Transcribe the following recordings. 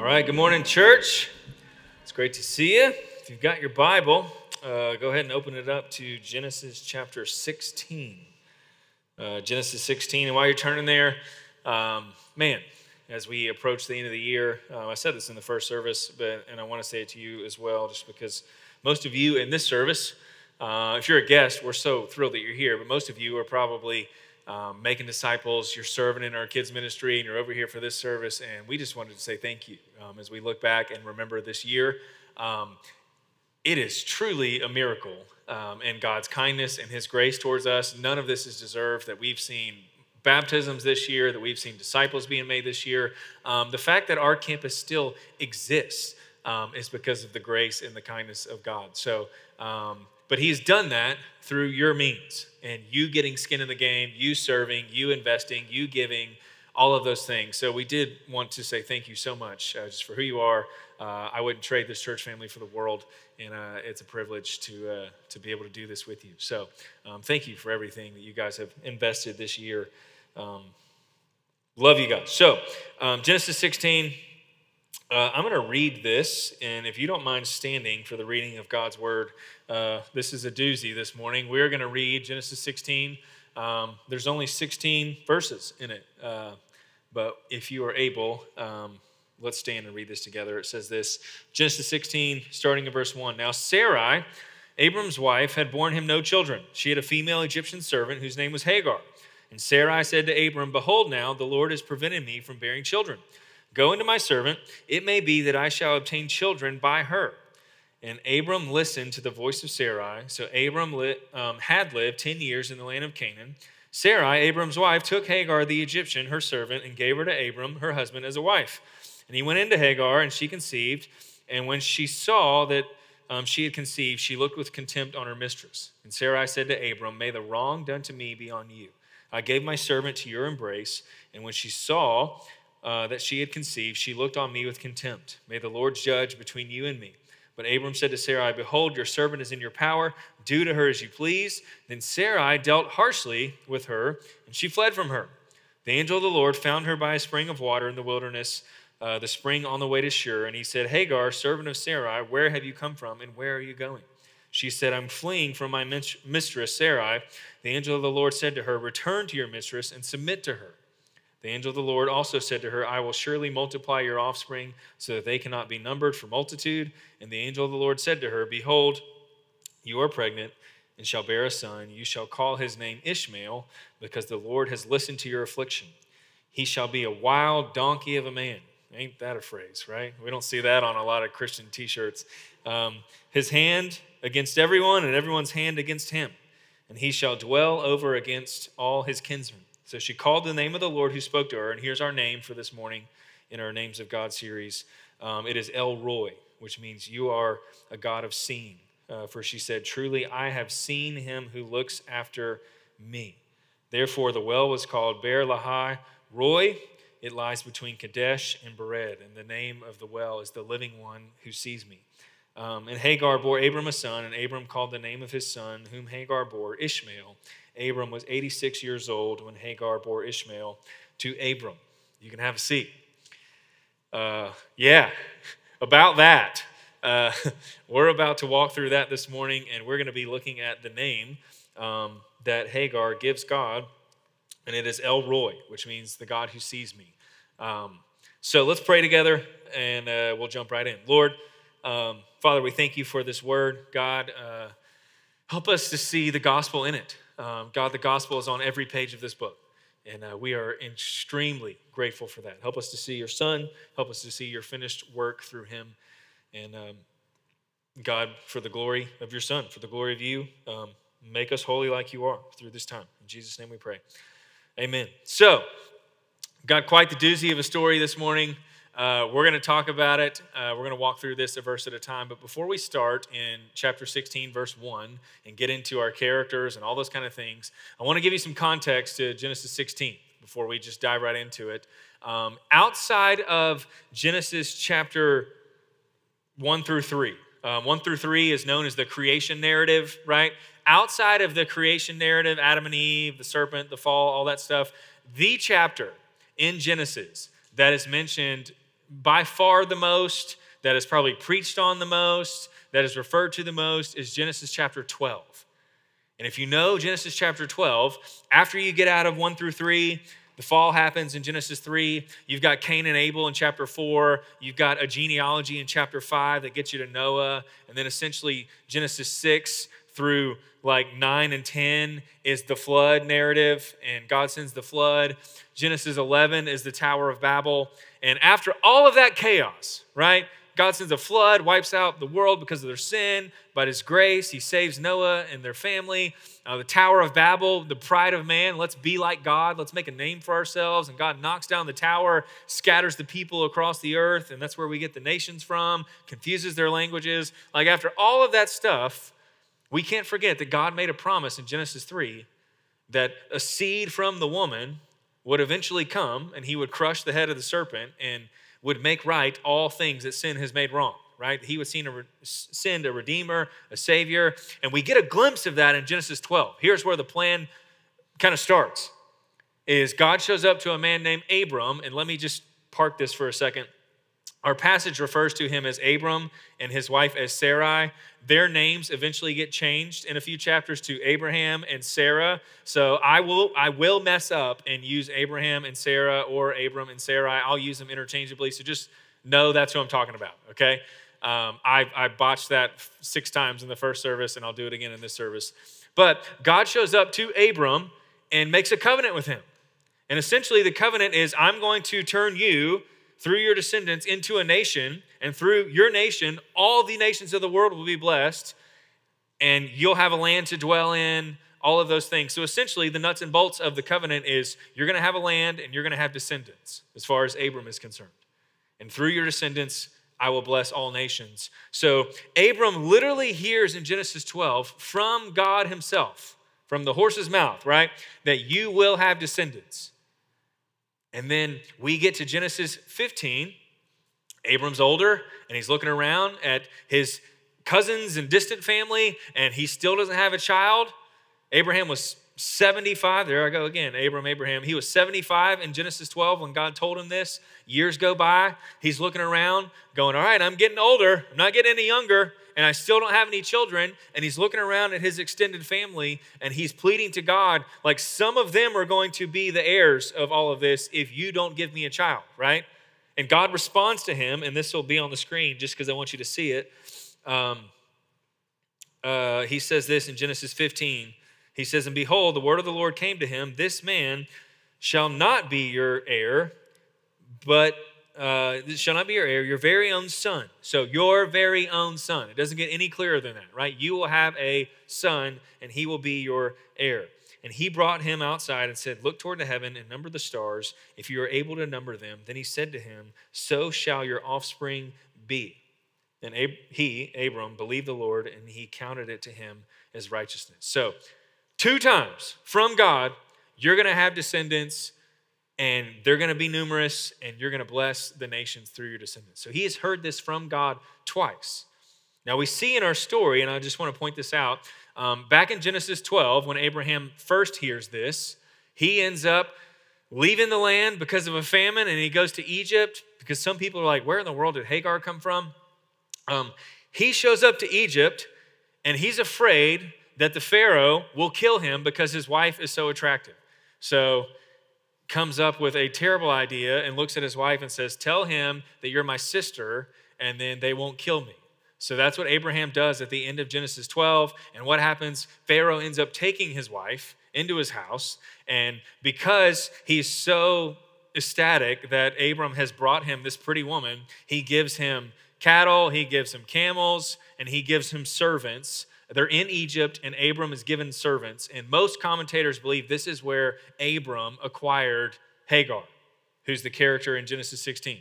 All right, good morning, church. It's great to see you. If you've got your Bible, uh, go ahead and open it up to Genesis chapter 16. Uh, Genesis 16. And while you're turning there, um, man, as we approach the end of the year, uh, I said this in the first service, but and I want to say it to you as well, just because most of you in this service, uh, if you're a guest, we're so thrilled that you're here, but most of you are probably um, making disciples. You're serving in our kids' ministry, and you're over here for this service. And we just wanted to say thank you um, as we look back and remember this year. Um, it is truly a miracle um, and God's kindness and His grace towards us. None of this is deserved that we've seen baptisms this year, that we've seen disciples being made this year. Um, the fact that our campus still exists um, is because of the grace and the kindness of God. So, um, but He's done that through your means and you getting skin in the game, you serving, you investing, you giving, all of those things. So we did want to say thank you so much uh, just for who you are. Uh, I wouldn't trade this church family for the world, and uh, it's a privilege to uh, to be able to do this with you. So um, thank you for everything that you guys have invested this year. Um, love you guys. So um, Genesis 16. Uh, I'm going to read this, and if you don't mind standing for the reading of God's word, uh, this is a doozy this morning. We're going to read Genesis 16. Um, there's only 16 verses in it, uh, but if you are able, um, let's stand and read this together. It says this Genesis 16, starting in verse 1. Now, Sarai, Abram's wife, had borne him no children. She had a female Egyptian servant whose name was Hagar. And Sarai said to Abram, Behold, now the Lord has prevented me from bearing children. Go into my servant. It may be that I shall obtain children by her. And Abram listened to the voice of Sarai. So Abram lit, um, had lived 10 years in the land of Canaan. Sarai, Abram's wife, took Hagar the Egyptian, her servant, and gave her to Abram, her husband, as a wife. And he went into Hagar, and she conceived. And when she saw that um, she had conceived, she looked with contempt on her mistress. And Sarai said to Abram, May the wrong done to me be on you. I gave my servant to your embrace. And when she saw uh, that she had conceived, she looked on me with contempt. May the Lord judge between you and me. But Abram said to Sarai, Behold, your servant is in your power. Do to her as you please. Then Sarai dealt harshly with her, and she fled from her. The angel of the Lord found her by a spring of water in the wilderness, uh, the spring on the way to Shur. And he said, Hagar, servant of Sarai, where have you come from, and where are you going? She said, I'm fleeing from my mistress, Sarai. The angel of the Lord said to her, Return to your mistress and submit to her. The angel of the Lord also said to her, I will surely multiply your offspring so that they cannot be numbered for multitude. And the angel of the Lord said to her, Behold, you are pregnant and shall bear a son. You shall call his name Ishmael, because the Lord has listened to your affliction. He shall be a wild donkey of a man. Ain't that a phrase, right? We don't see that on a lot of Christian t shirts. Um, his hand against everyone, and everyone's hand against him. And he shall dwell over against all his kinsmen. So she called the name of the Lord who spoke to her, and here's our name for this morning in our Names of God series. Um, it is El Roi, which means you are a God of seeing. Uh, for she said, Truly, I have seen him who looks after me. Therefore, the well was called Beer Lahai Roi. It lies between Kadesh and Bered, and the name of the well is the living one who sees me. Um, and Hagar bore Abram a son, and Abram called the name of his son, whom Hagar bore, Ishmael. Abram was 86 years old when Hagar bore Ishmael to Abram. You can have a seat. Uh, yeah, about that. Uh, we're about to walk through that this morning, and we're going to be looking at the name um, that Hagar gives God, and it is El Roi, which means the God who sees me. Um, so let's pray together, and uh, we'll jump right in. Lord, um, Father, we thank you for this word. God, uh, help us to see the gospel in it. Um, God, the gospel is on every page of this book. And uh, we are extremely grateful for that. Help us to see your son. Help us to see your finished work through him. And um, God, for the glory of your son, for the glory of you, um, make us holy like you are through this time. In Jesus' name we pray. Amen. So, got quite the doozy of a story this morning. Uh, we're going to talk about it. Uh, we're going to walk through this a verse at a time. But before we start in chapter 16, verse 1, and get into our characters and all those kind of things, I want to give you some context to Genesis 16 before we just dive right into it. Um, outside of Genesis chapter 1 through 3, um, 1 through 3 is known as the creation narrative, right? Outside of the creation narrative, Adam and Eve, the serpent, the fall, all that stuff, the chapter in Genesis that is mentioned by far the most, that is probably preached on the most, that is referred to the most, is Genesis chapter 12. And if you know Genesis chapter 12, after you get out of 1 through 3, the fall happens in Genesis 3. You've got Cain and Abel in chapter 4. You've got a genealogy in chapter 5 that gets you to Noah. And then essentially Genesis 6 through like 9 and 10 is the flood narrative, and God sends the flood. Genesis 11 is the Tower of Babel. And after all of that chaos, right? God sends a flood, wipes out the world because of their sin. By his grace, he saves Noah and their family. Uh, the Tower of Babel, the pride of man, let's be like God, let's make a name for ourselves. And God knocks down the tower, scatters the people across the earth, and that's where we get the nations from, confuses their languages. Like after all of that stuff, we can't forget that God made a promise in Genesis 3 that a seed from the woman would eventually come and he would crush the head of the serpent and would make right all things that sin has made wrong, right? He would send a redeemer, a savior, and we get a glimpse of that in Genesis 12. Here's where the plan kind of starts. Is God shows up to a man named Abram, and let me just park this for a second. Our passage refers to him as Abram and his wife as Sarai. Their names eventually get changed in a few chapters to Abraham and Sarah. So I will I will mess up and use Abraham and Sarah or Abram and Sarai. I'll use them interchangeably. So just know that's who I'm talking about. Okay. Um, I, I botched that six times in the first service, and I'll do it again in this service. But God shows up to Abram and makes a covenant with him. And essentially, the covenant is I'm going to turn you through your descendants into a nation, and through your nation, all the nations of the world will be blessed, and you'll have a land to dwell in, all of those things. So essentially, the nuts and bolts of the covenant is you're going to have a land and you're going to have descendants, as far as Abram is concerned. And through your descendants, I will bless all nations. So Abram literally hears in Genesis 12 from God himself, from the horse's mouth, right, that you will have descendants. And then we get to Genesis 15. Abram's older and he's looking around at his cousins and distant family, and he still doesn't have a child. Abraham was 75. There I go again. Abram, Abraham. He was 75 in Genesis 12 when God told him this. Years go by. He's looking around, going, All right, I'm getting older. I'm not getting any younger and I still don't have any children. And he's looking around at his extended family and he's pleading to God, like, some of them are going to be the heirs of all of this if you don't give me a child, right? And God responds to him, and this will be on the screen just because I want you to see it. Um, uh, he says this in Genesis 15. He says, And behold, the word of the Lord came to him, This man shall not be your heir, but uh, shall not be your heir, your very own son. So, your very own son. It doesn't get any clearer than that, right? You will have a son, and he will be your heir. And he brought him outside and said, Look toward the heaven and number the stars, if you are able to number them. Then he said to him, So shall your offspring be. And Ab- he, Abram, believed the Lord, and he counted it to him as righteousness. So, two times from God, you're going to have descendants and they're going to be numerous, and you're going to bless the nations through your descendants. So he has heard this from God twice. Now we see in our story, and I just want to point this out, um, back in Genesis 12, when Abraham first hears this, he ends up leaving the land because of a famine, and he goes to Egypt because some people are like, Where in the world did Hagar come from? Um, he shows up to Egypt, and he's afraid that the Pharaoh will kill him because his wife is so attractive. So comes up with a terrible idea and looks at his wife and says, Tell him that you're my sister, and then they won't kill me. So that's what Abraham does at the end of Genesis 12. And what happens? Pharaoh ends up taking his wife into his house. And because he's so ecstatic that Abram has brought him this pretty woman, he gives him cattle, he gives him camels, and he gives him servants they're in Egypt, and Abram is given servants. And most commentators believe this is where Abram acquired Hagar, who's the character in Genesis 16,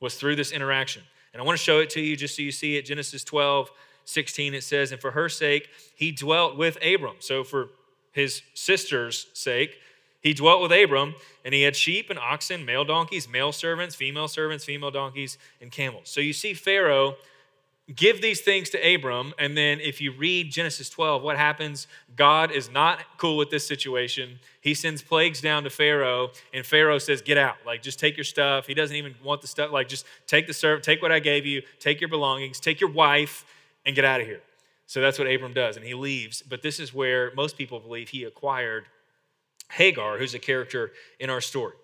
was through this interaction. And I want to show it to you just so you see it. Genesis 12, 16, it says, And for her sake, he dwelt with Abram. So for his sister's sake, he dwelt with Abram, and he had sheep and oxen, male donkeys, male servants, female servants, female donkeys, and camels. So you see Pharaoh give these things to Abram. And then if you read Genesis 12, what happens? God is not cool with this situation. He sends plagues down to Pharaoh, and Pharaoh says, Get out. Like, just take your stuff. He doesn't even want the stuff. Like, just take the servant, take what I gave you, take your belongings, take your wife, and get out of here. So that's what Abram does, and he leaves. But this is where most people believe he acquired Hagar, who's a character in our story.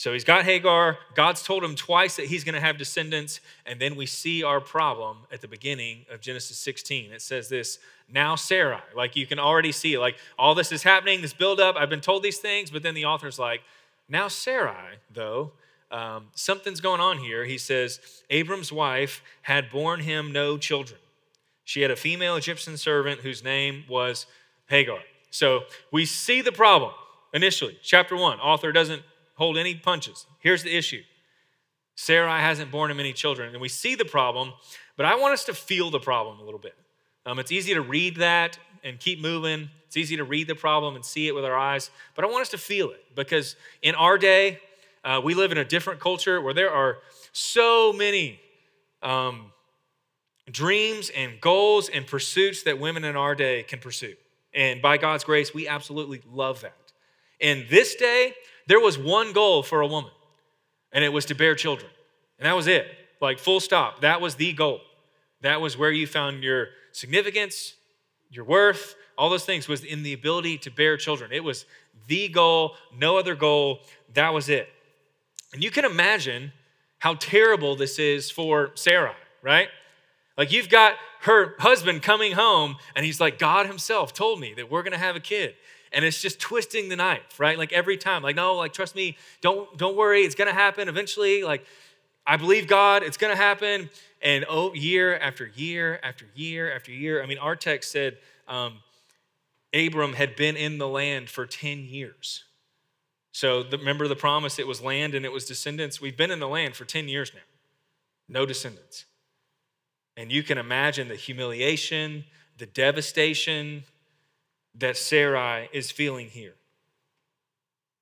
So he's got Hagar. God's told him twice that he's going to have descendants. And then we see our problem at the beginning of Genesis 16. It says this now Sarai. Like you can already see, like all this is happening, this buildup. I've been told these things, but then the author's like, now Sarai, though, um, something's going on here. He says, Abram's wife had borne him no children. She had a female Egyptian servant whose name was Hagar. So we see the problem initially. Chapter one, author doesn't hold any punches. Here's the issue Sarai hasn't borne him any children. And we see the problem, but I want us to feel the problem a little bit. Um, it's easy to read that and keep moving. It's easy to read the problem and see it with our eyes, but I want us to feel it because in our day, uh, we live in a different culture where there are so many um, dreams and goals and pursuits that women in our day can pursue. And by God's grace, we absolutely love that. In this day, there was one goal for a woman, and it was to bear children. And that was it. Like, full stop. That was the goal. That was where you found your significance, your worth, all those things was in the ability to bear children. It was the goal, no other goal. That was it. And you can imagine how terrible this is for Sarah, right? Like you've got her husband coming home and he's like, God himself told me that we're going to have a kid and it's just twisting the knife right? Like every time like no like trust me don't don't worry it's gonna happen eventually like i believe god it's gonna happen. And oh year after year after year after year i mean our text said um, abram had been in the land for 10 years. So the, remember the promise it was land and it was descendants? We've been in the land for 10 years now no descendants. And you can imagine the humiliation the devastation that Sarai is feeling here.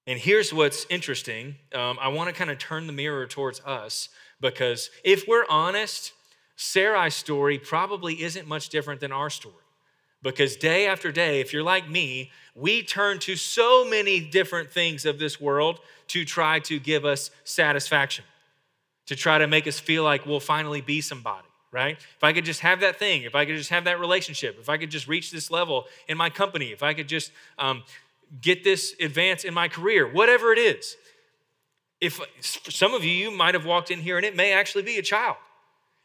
And here's what's interesting. Um, I want to kind of turn the mirror towards us because if we're honest, Sarai's story probably isn't much different than our story. Because day after day, if you're like me, we turn to so many different things of this world to try to give us satisfaction, to try to make us feel like we'll finally be somebody right? If I could just have that thing, if I could just have that relationship, if I could just reach this level in my company, if I could just um, get this advance in my career, whatever it is. If some of you, you might have walked in here and it may actually be a child.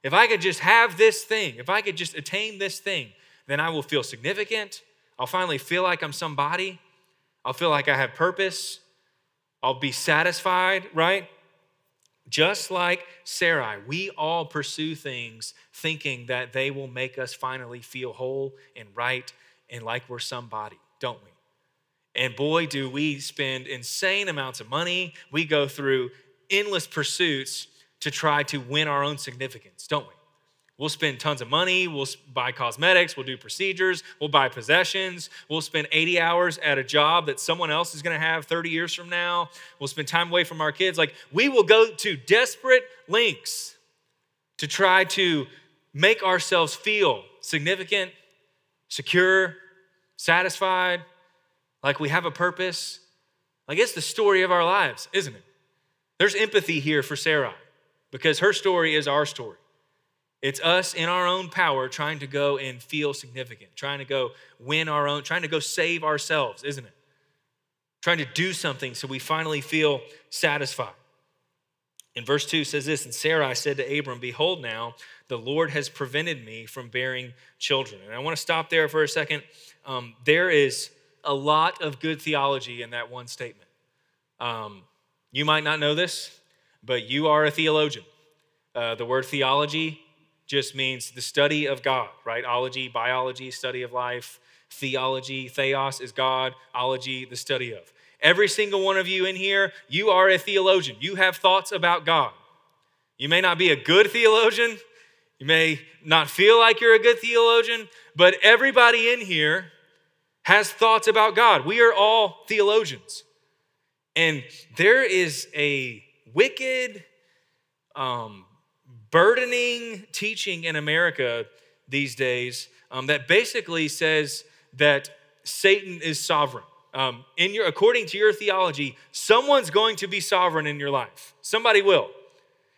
If I could just have this thing, if I could just attain this thing, then I will feel significant. I'll finally feel like I'm somebody. I'll feel like I have purpose. I'll be satisfied, right? Just like Sarai, we all pursue things thinking that they will make us finally feel whole and right and like we're somebody, don't we? And boy, do we spend insane amounts of money. We go through endless pursuits to try to win our own significance, don't we? We'll spend tons of money. We'll buy cosmetics. We'll do procedures. We'll buy possessions. We'll spend 80 hours at a job that someone else is going to have 30 years from now. We'll spend time away from our kids. Like, we will go to desperate lengths to try to make ourselves feel significant, secure, satisfied, like we have a purpose. Like, it's the story of our lives, isn't it? There's empathy here for Sarah because her story is our story. It's us in our own power trying to go and feel significant, trying to go win our own, trying to go save ourselves, isn't it? Trying to do something so we finally feel satisfied. In verse 2 says this, and Sarai said to Abram, Behold, now the Lord has prevented me from bearing children. And I want to stop there for a second. Um, there is a lot of good theology in that one statement. Um, you might not know this, but you are a theologian. Uh, the word theology just means the study of God, right? Ology, biology, study of life. Theology, theos is God. Ology, the study of. Every single one of you in here, you are a theologian. You have thoughts about God. You may not be a good theologian. You may not feel like you're a good theologian, but everybody in here has thoughts about God. We are all theologians. And there is a wicked, um, burdening teaching in America these days um, that basically says that Satan is sovereign. Um, in your, according to your theology, someone's going to be sovereign in your life. Somebody will.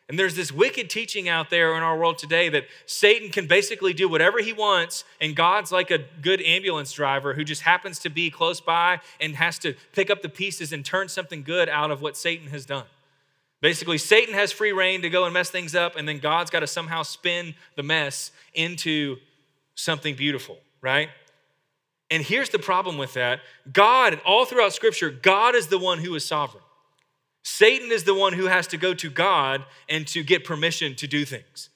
And there's this wicked teaching out there in our world today that Satan can basically do whatever he wants, and God's like a good ambulance driver who just happens to be close by and has to pick up the pieces and turn something good out of what Satan has done. Basically, Satan has free reign to go and mess things up, and then God's got to somehow spin the mess into something beautiful, right? And here's the problem with that God, all throughout Scripture, God is the one who is sovereign. Satan is the one who has to go to God and to get permission to do things.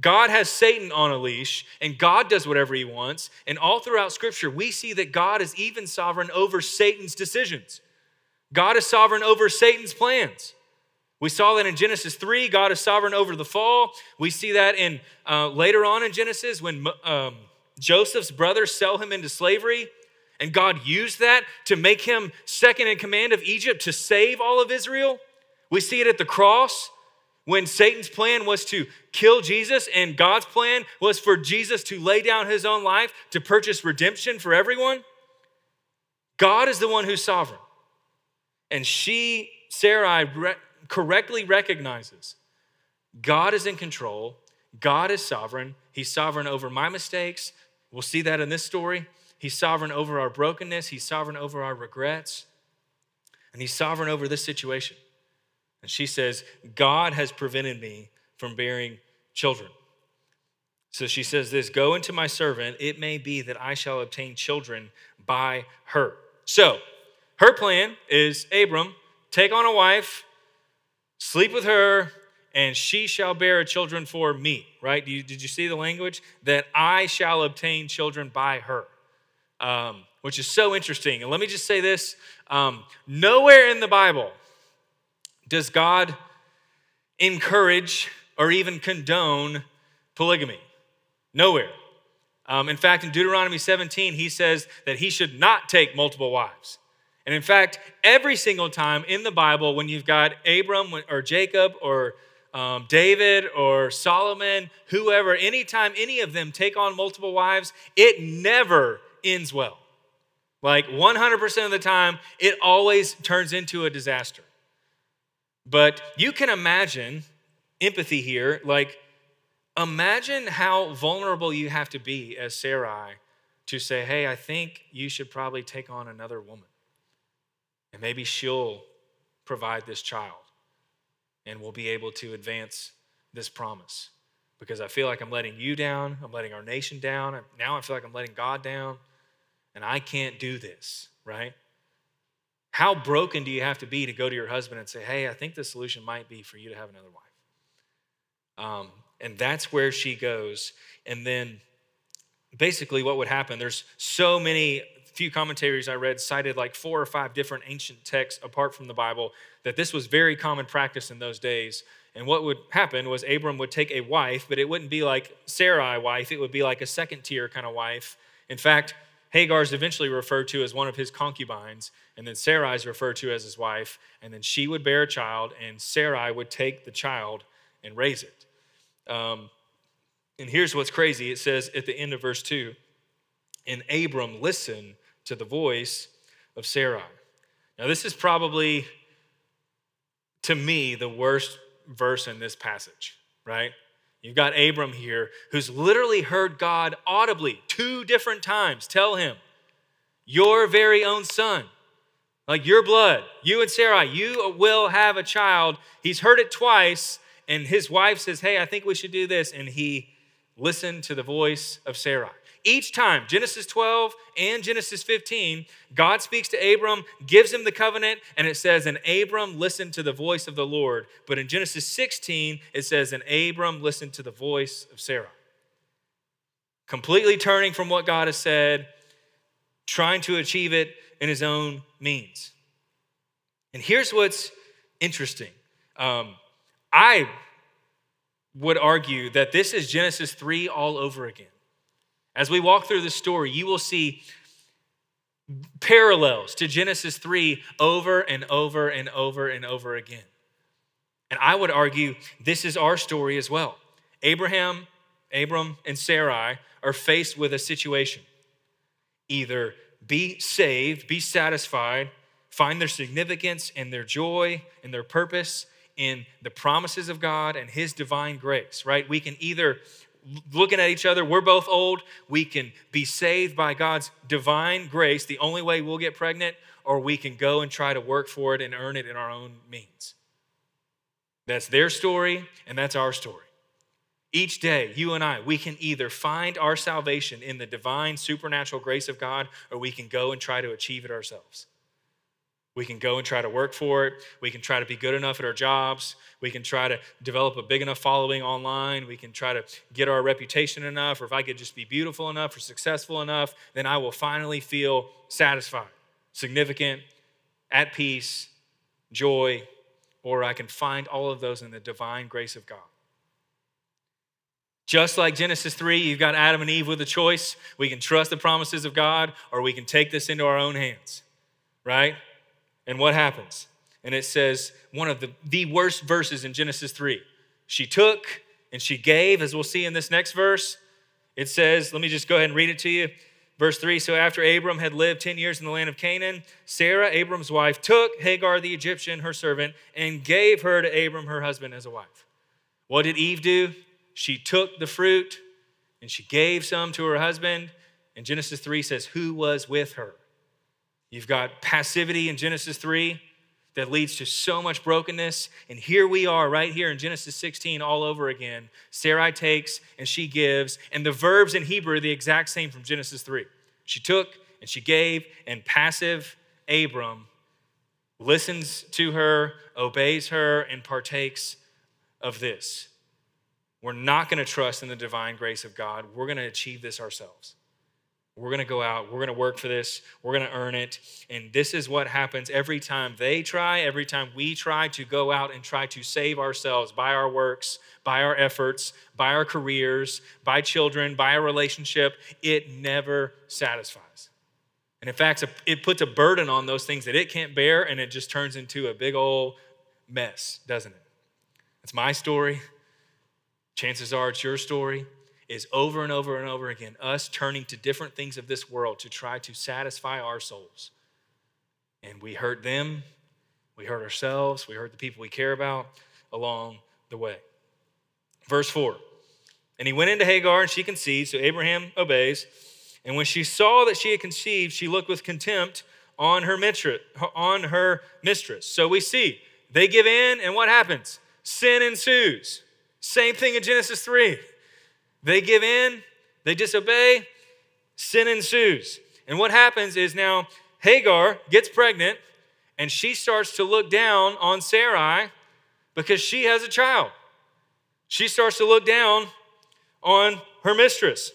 God has Satan on a leash, and God does whatever he wants. And all throughout Scripture, we see that God is even sovereign over Satan's decisions. God is sovereign over Satan's plans. We saw that in Genesis 3, God is sovereign over the fall. We see that in uh, later on in Genesis when um, Joseph's brothers sell him into slavery. And God used that to make him second in command of Egypt to save all of Israel. We see it at the cross when Satan's plan was to kill Jesus, and God's plan was for Jesus to lay down his own life to purchase redemption for everyone. God is the one who's sovereign. And she, Sarai, correctly recognizes God is in control, God is sovereign. He's sovereign over my mistakes. We'll see that in this story. He's sovereign over our brokenness, He's sovereign over our regrets, and He's sovereign over this situation. And she says, God has prevented me from bearing children. So she says this Go into my servant, it may be that I shall obtain children by her. So her plan is Abram, take on a wife, sleep with her, and she shall bear children for me, right? Did you see the language? That I shall obtain children by her um, which is so interesting. And let me just say this um, nowhere in the Bible does God encourage or even condone polygamy. Nowhere. Um, in fact, in Deuteronomy 17, he says that he should not take multiple wives. And in fact, every single time in the Bible, when you've got Abram or Jacob or um, David or Solomon, whoever, anytime any of them take on multiple wives, it never ends well. Like 100% of the time, it always turns into a disaster. But you can imagine empathy here. Like, imagine how vulnerable you have to be as Sarai to say, hey, I think you should probably take on another woman. And maybe she'll provide this child and we'll be able to advance this promise. Because I feel like I'm letting you down, I'm letting our nation down. Now I feel like I'm letting God down and I can't do this, right? How broken do you have to be to go to your husband and say, hey, I think the solution might be for you to have another wife? Um, and that's where she goes. And then basically, what would happen, there's so many, few commentaries I read cited like four or five different ancient texts apart from the Bible that this was very common practice in those days. And what would happen was Abram would take a wife, but it wouldn't be like Sarai wife, it would be like a second tier kind of wife. In fact, Hagar is eventually referred to as one of his concubines, and then Sarai is referred to as his wife, and then she would bear a child, and Sarai would take the child and raise it. Um, and here's what's crazy it says at the end of verse 2 And Abram listened to the voice of Sarai. Now, this is probably, to me, the worst verse in this passage, right? You've got Abram here who's literally heard God audibly two different times tell him, Your very own son, like your blood, you and Sarah, you will have a child. He's heard it twice, and his wife says, Hey, I think we should do this. And he listened to the voice of Sarah. Each time, Genesis 12 and Genesis 15, God speaks to Abram, gives him the covenant, and it says, And Abram listened to the voice of the Lord. But in Genesis 16, it says, And Abram listened to the voice of Sarah. Completely turning from what God has said, trying to achieve it in his own means. And here's what's interesting. Um, I would argue that this is Genesis 3 all over again. As we walk through the story, you will see parallels to Genesis 3 over and over and over and over again. And I would argue this is our story as well. Abraham, Abram, and Sarai are faced with a situation. Either be saved, be satisfied, find their significance and their joy and their purpose in the promises of God and His divine grace, right? We can either, looking at each other, we're both old, we can be saved by God's divine grace, the only way we'll get pregnant, or we can go and try to work for it and earn it in our own means. That's their story, and that's our story. Each day, you and I, we can either find our salvation in the divine supernatural grace of God or we can go and try to achieve it ourselves. We can go and try to work for it. We can try to be good enough at our jobs. We can try to develop a big enough following online. We can try to get our reputation enough, or if I could just be beautiful enough or successful enough, then I will finally feel satisfied, significant, at peace, joy, or I can find all of those in the divine grace of God. Just like Genesis 3, you've got Adam and Eve with a choice. We can trust the promises of God or we can take this into our own hands, right? And what happens? And it says one of the, the worst verses in Genesis 3. She took and she gave, as we'll see in this next verse. It says, let me just go ahead and read it to you. Verse 3 So after Abram had lived 10 years in the land of Canaan, Sarah, Abram's wife, took Hagar the Egyptian, her servant, and gave her to Abram, her husband, as a wife. What did Eve do? she took the fruit and she gave some to her husband. And Genesis 3 says, Who was with her? You've got passivity in Genesis 3 that leads to so much brokenness. And here we are, right here in Genesis 16, all over again. Sarai takes and she gives. And the verbs in Hebrew are the exact same from Genesis 3. She took and she gave, and passive Abram listens to her, obeys her, and partakes of this. We're not going to trust in the divine grace of God. We're going to achieve this ourselves. We're going to go out. We're going to work for this. We're going to earn it. And this is what happens every time they try, every time we try to go out and try to save ourselves by our works, by our efforts, by our careers, by children, by a relationship. It never satisfies. And in fact, it puts a burden on those things that it can't bear, and it just turns into a big old mess, doesn't it? It's my story chances are it's your story, is over and over and over again us turning to different things of this world to try to satisfy our souls. And we hurt them, we hurt ourselves, we hurt the people we care about along the way. Verse 4 And he went into Hagar and she conceived, so Abraham obeys. And when she saw that she had conceived, she looked with contempt on her mistress. On her mistress. So we see they give in, and what happens? Sin ensues. Same thing in Genesis 3. They give in, they disobey, sin ensues. And what happens is now Hagar gets pregnant and she starts to look down on Sarai because she has a child. She starts to look down on her mistress.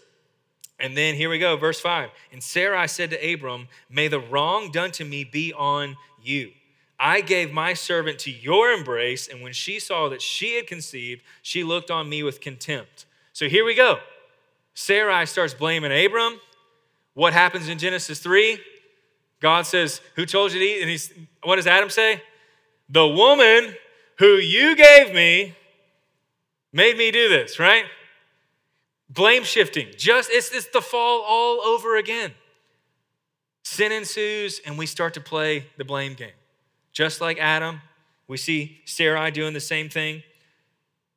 And then here we go, verse 5. And Sarai said to Abram, May the wrong done to me be on you. I gave my servant to your embrace, and when she saw that she had conceived, she looked on me with contempt. So here we go. Sarai starts blaming Abram. What happens in Genesis 3? God says, Who told you to eat? And he's, what does Adam say? The woman who you gave me made me do this, right? Blame shifting. Just it's, it's the fall all over again. Sin ensues, and we start to play the blame game. Just like Adam, we see Sarai doing the same thing.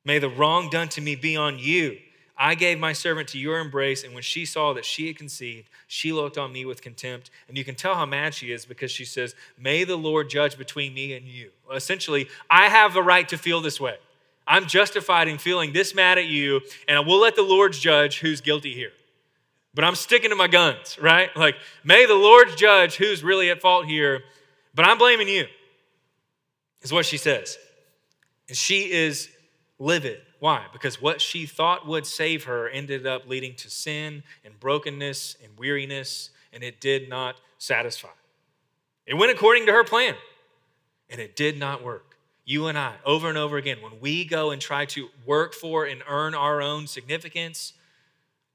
May the wrong done to me be on you. I gave my servant to your embrace, and when she saw that she had conceived, she looked on me with contempt. And you can tell how mad she is because she says, May the Lord judge between me and you. Essentially, I have a right to feel this way. I'm justified in feeling this mad at you, and I will let the Lord judge who's guilty here. But I'm sticking to my guns, right? Like, may the Lord judge who's really at fault here, but I'm blaming you is what she says. And she is livid. Why? Because what she thought would save her ended up leading to sin and brokenness and weariness, and it did not satisfy. It went according to her plan, and it did not work. You and I, over and over again, when we go and try to work for and earn our own significance,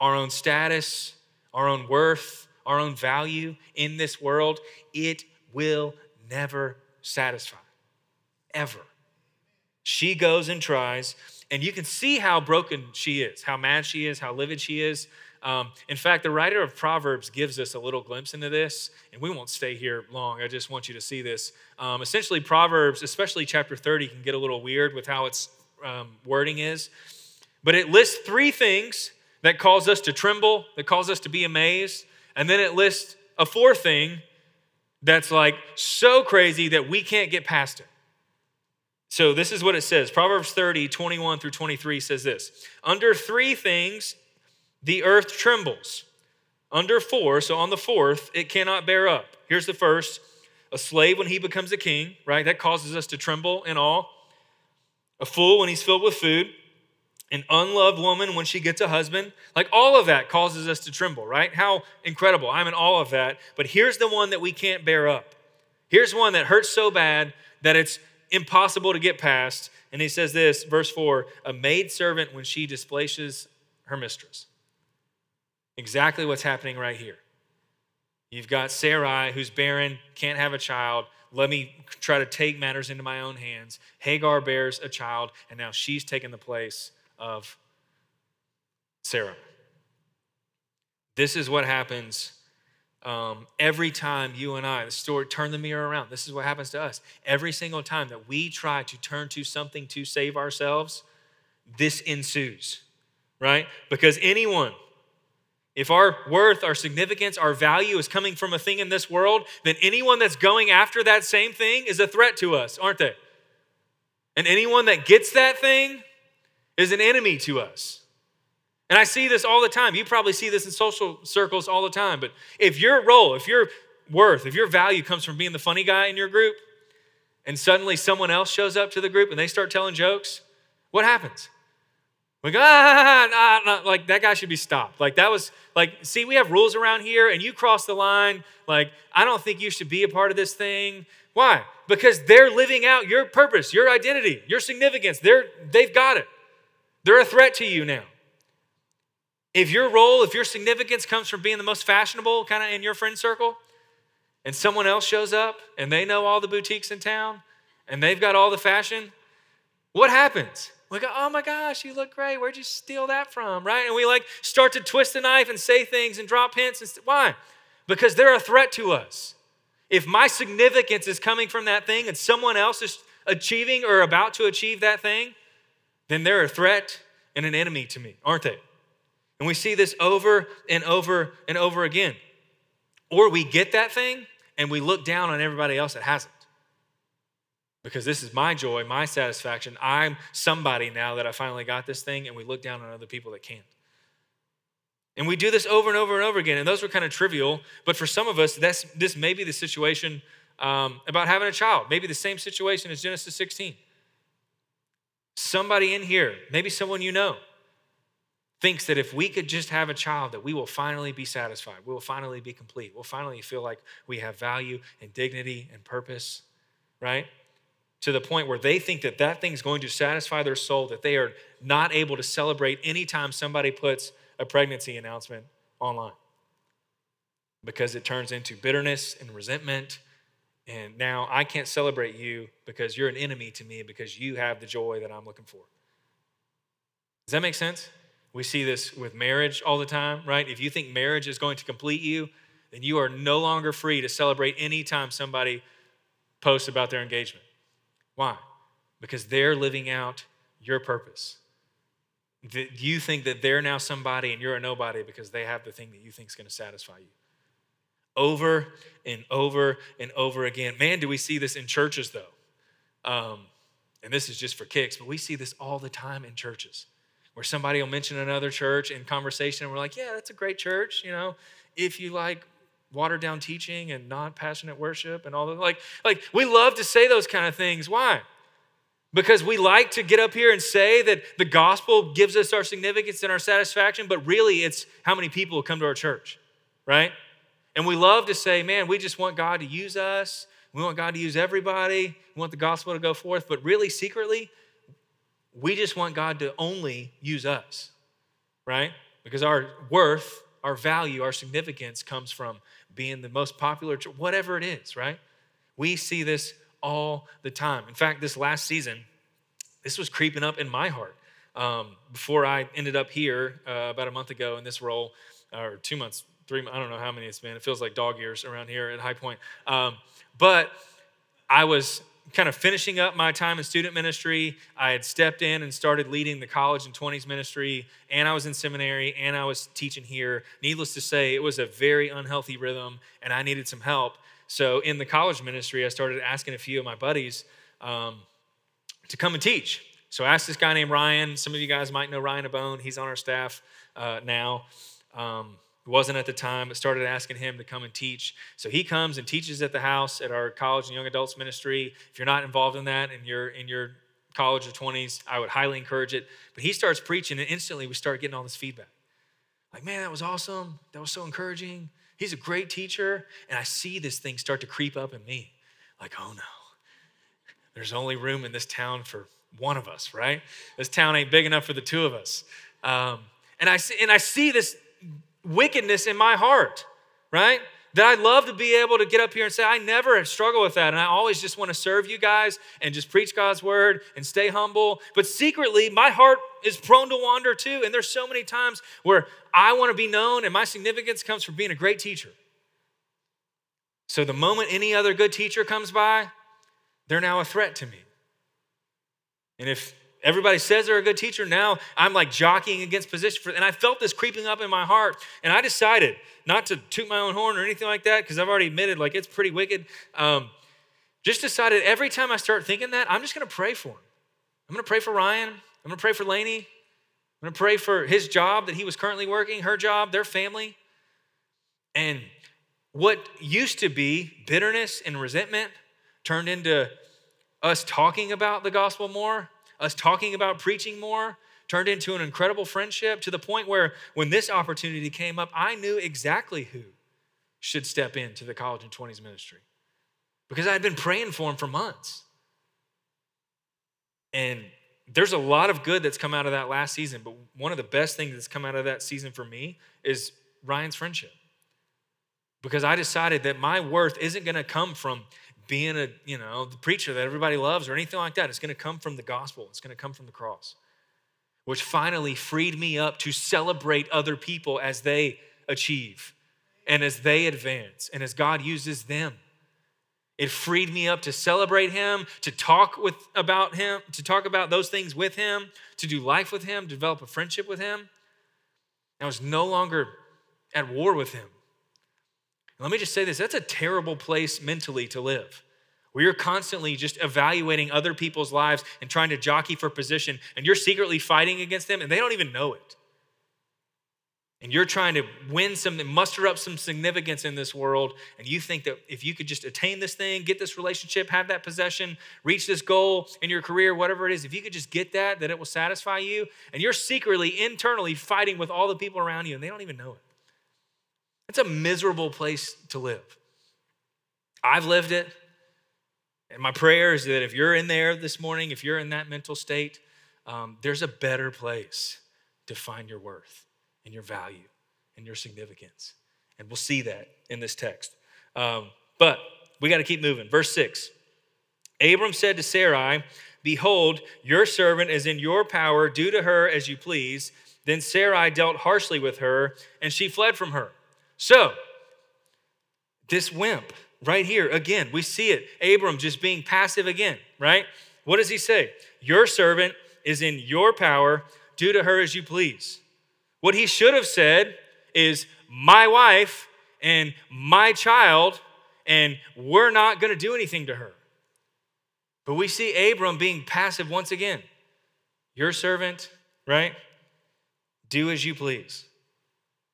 our own status, our own worth, our own value in this world, it will never satisfy ever. She goes and tries, and you can see how broken she is, how mad she is, how livid she is. Um, in fact, the writer of Proverbs gives us a little glimpse into this, and we won't stay here long. I just want you to see this. Um, essentially, Proverbs, especially chapter 30, can get a little weird with how its um, wording is. But it lists three things that cause us to tremble, that cause us to be amazed, and then it lists a fourth thing that's like so crazy that we can't get past it. So this is what it says Proverbs 30, 21 through 23 says this Under three things the earth trembles. Under four, so on the fourth, it cannot bear up. Here's the first a slave when he becomes a king, right? That causes us to tremble in awe. A fool when he's filled with food. An unloved woman when she gets a husband. Like all of that causes us to tremble, right? How incredible. I'm in all of that. But here's the one that we can't bear up. Here's one that hurts so bad that it's impossible to get past. And he says this, verse 4 a maid servant when she displaces her mistress. Exactly what's happening right here. You've got Sarai, who's barren, can't have a child. Let me try to take matters into my own hands. Hagar bears a child, and now she's taken the place of Sarah. This is what happens um, every time you and I, the story, turn the mirror around. This is what happens to us. Every single time that we try to turn to something to save ourselves, this ensues, right? Because anyone if our worth, our significance, our value is coming from a thing in this world, then anyone that's going after that same thing is a threat to us, aren't they? And anyone that gets that thing is an enemy to us. And I see this all the time. You probably see this in social circles all the time. But if your role, if your worth, if your value comes from being the funny guy in your group, and suddenly someone else shows up to the group and they start telling jokes, what happens? We go, ah, nah, nah, like that guy should be stopped. Like that was like, see, we have rules around here, and you cross the line. Like, I don't think you should be a part of this thing. Why? Because they're living out your purpose, your identity, your significance. They're they've got it. They're a threat to you now. If your role, if your significance comes from being the most fashionable kind of in your friend circle, and someone else shows up and they know all the boutiques in town and they've got all the fashion, what happens? We go, oh my gosh, you look great. Where'd you steal that from? Right? And we like start to twist the knife and say things and drop hints. And st- Why? Because they're a threat to us. If my significance is coming from that thing and someone else is achieving or about to achieve that thing, then they're a threat and an enemy to me, aren't they? And we see this over and over and over again. Or we get that thing and we look down on everybody else that hasn't because this is my joy, my satisfaction. I'm somebody now that I finally got this thing, and we look down on other people that can't. And we do this over and over and over again, and those were kind of trivial, but for some of us, that's, this may be the situation um, about having a child, maybe the same situation as Genesis 16. Somebody in here, maybe someone you know, thinks that if we could just have a child, that we will finally be satisfied, we will finally be complete, we'll finally feel like we have value and dignity and purpose, right? to the point where they think that that thing's going to satisfy their soul, that they are not able to celebrate anytime somebody puts a pregnancy announcement online because it turns into bitterness and resentment. And now I can't celebrate you because you're an enemy to me because you have the joy that I'm looking for. Does that make sense? We see this with marriage all the time, right? If you think marriage is going to complete you, then you are no longer free to celebrate any time somebody posts about their engagement. Why? Because they're living out your purpose. You think that they're now somebody and you're a nobody because they have the thing that you think is going to satisfy you. Over and over and over again. Man, do we see this in churches though? Um, and this is just for kicks, but we see this all the time in churches where somebody will mention another church in conversation and we're like, yeah, that's a great church. You know, if you like watered down teaching and non passionate worship and all that. Like, like we love to say those kind of things. Why? Because we like to get up here and say that the gospel gives us our significance and our satisfaction, but really it's how many people come to our church, right? And we love to say, man, we just want God to use us. We want God to use everybody. We want the gospel to go forth. But really, secretly, we just want God to only use us, right? Because our worth, our value, our significance comes from being the most popular, whatever it is, right? We see this all the time. In fact, this last season, this was creeping up in my heart. Um, before I ended up here uh, about a month ago in this role, or two months, three, I don't know how many it's been. It feels like dog years around here at High Point. Um, but I was kind of finishing up my time in student ministry. I had stepped in and started leading the college and 20s ministry, and I was in seminary, and I was teaching here. Needless to say, it was a very unhealthy rhythm, and I needed some help. So in the college ministry, I started asking a few of my buddies um, to come and teach. So I asked this guy named Ryan. Some of you guys might know Ryan Abone. He's on our staff uh, now. Um, wasn't at the time, but started asking him to come and teach. So he comes and teaches at the house at our college and young adults ministry. If you're not involved in that and you're in your college or 20s, I would highly encourage it. But he starts preaching, and instantly we start getting all this feedback. Like, man, that was awesome. That was so encouraging. He's a great teacher. And I see this thing start to creep up in me. Like, oh no, there's only room in this town for one of us, right? This town ain't big enough for the two of us. Um, and I see, and I see this wickedness in my heart, right? That I'd love to be able to get up here and say, I never struggle with that. And I always just want to serve you guys and just preach God's word and stay humble. But secretly, my heart is prone to wander too. And there's so many times where I want to be known, and my significance comes from being a great teacher. So the moment any other good teacher comes by, they're now a threat to me. And if everybody says they're a good teacher, now I'm like jockeying against position for, and I felt this creeping up in my heart. And I decided not to toot my own horn or anything like that, because I've already admitted like it's pretty wicked. Um, just decided every time I start thinking that, I'm just gonna pray for him. I'm gonna pray for Ryan. I'm gonna pray for Lainey. I'm gonna pray for his job that he was currently working, her job, their family. And what used to be bitterness and resentment turned into us talking about the gospel more, us talking about preaching more, turned into an incredible friendship to the point where when this opportunity came up, I knew exactly who should step into the college and 20s ministry because I had been praying for him for months. And there's a lot of good that's come out of that last season, but one of the best things that's come out of that season for me is Ryan's friendship. Because I decided that my worth isn't going to come from being a, you know, the preacher that everybody loves or anything like that. It's going to come from the gospel. It's going to come from the cross. Which finally freed me up to celebrate other people as they achieve and as they advance and as God uses them. It freed me up to celebrate him, to talk with about him, to talk about those things with him, to do life with him, develop a friendship with him. I was no longer at war with him. Let me just say this that's a terrible place mentally to live. Where you're constantly just evaluating other people's lives and trying to jockey for position, and you're secretly fighting against them, and they don't even know it. And you're trying to win some, muster up some significance in this world, and you think that if you could just attain this thing, get this relationship, have that possession, reach this goal in your career, whatever it is, if you could just get that, that it will satisfy you, and you're secretly, internally fighting with all the people around you, and they don't even know it. It's a miserable place to live. I've lived it. And my prayer is that if you're in there this morning, if you're in that mental state, um, there's a better place to find your worth and your value and your significance. And we'll see that in this text. Um, but we got to keep moving. Verse 6 Abram said to Sarai, Behold, your servant is in your power, do to her as you please. Then Sarai dealt harshly with her, and she fled from her. So, this wimp right here, again, we see it. Abram just being passive again, right? What does he say? Your servant is in your power. Do to her as you please. What he should have said is, My wife and my child, and we're not going to do anything to her. But we see Abram being passive once again. Your servant, right? Do as you please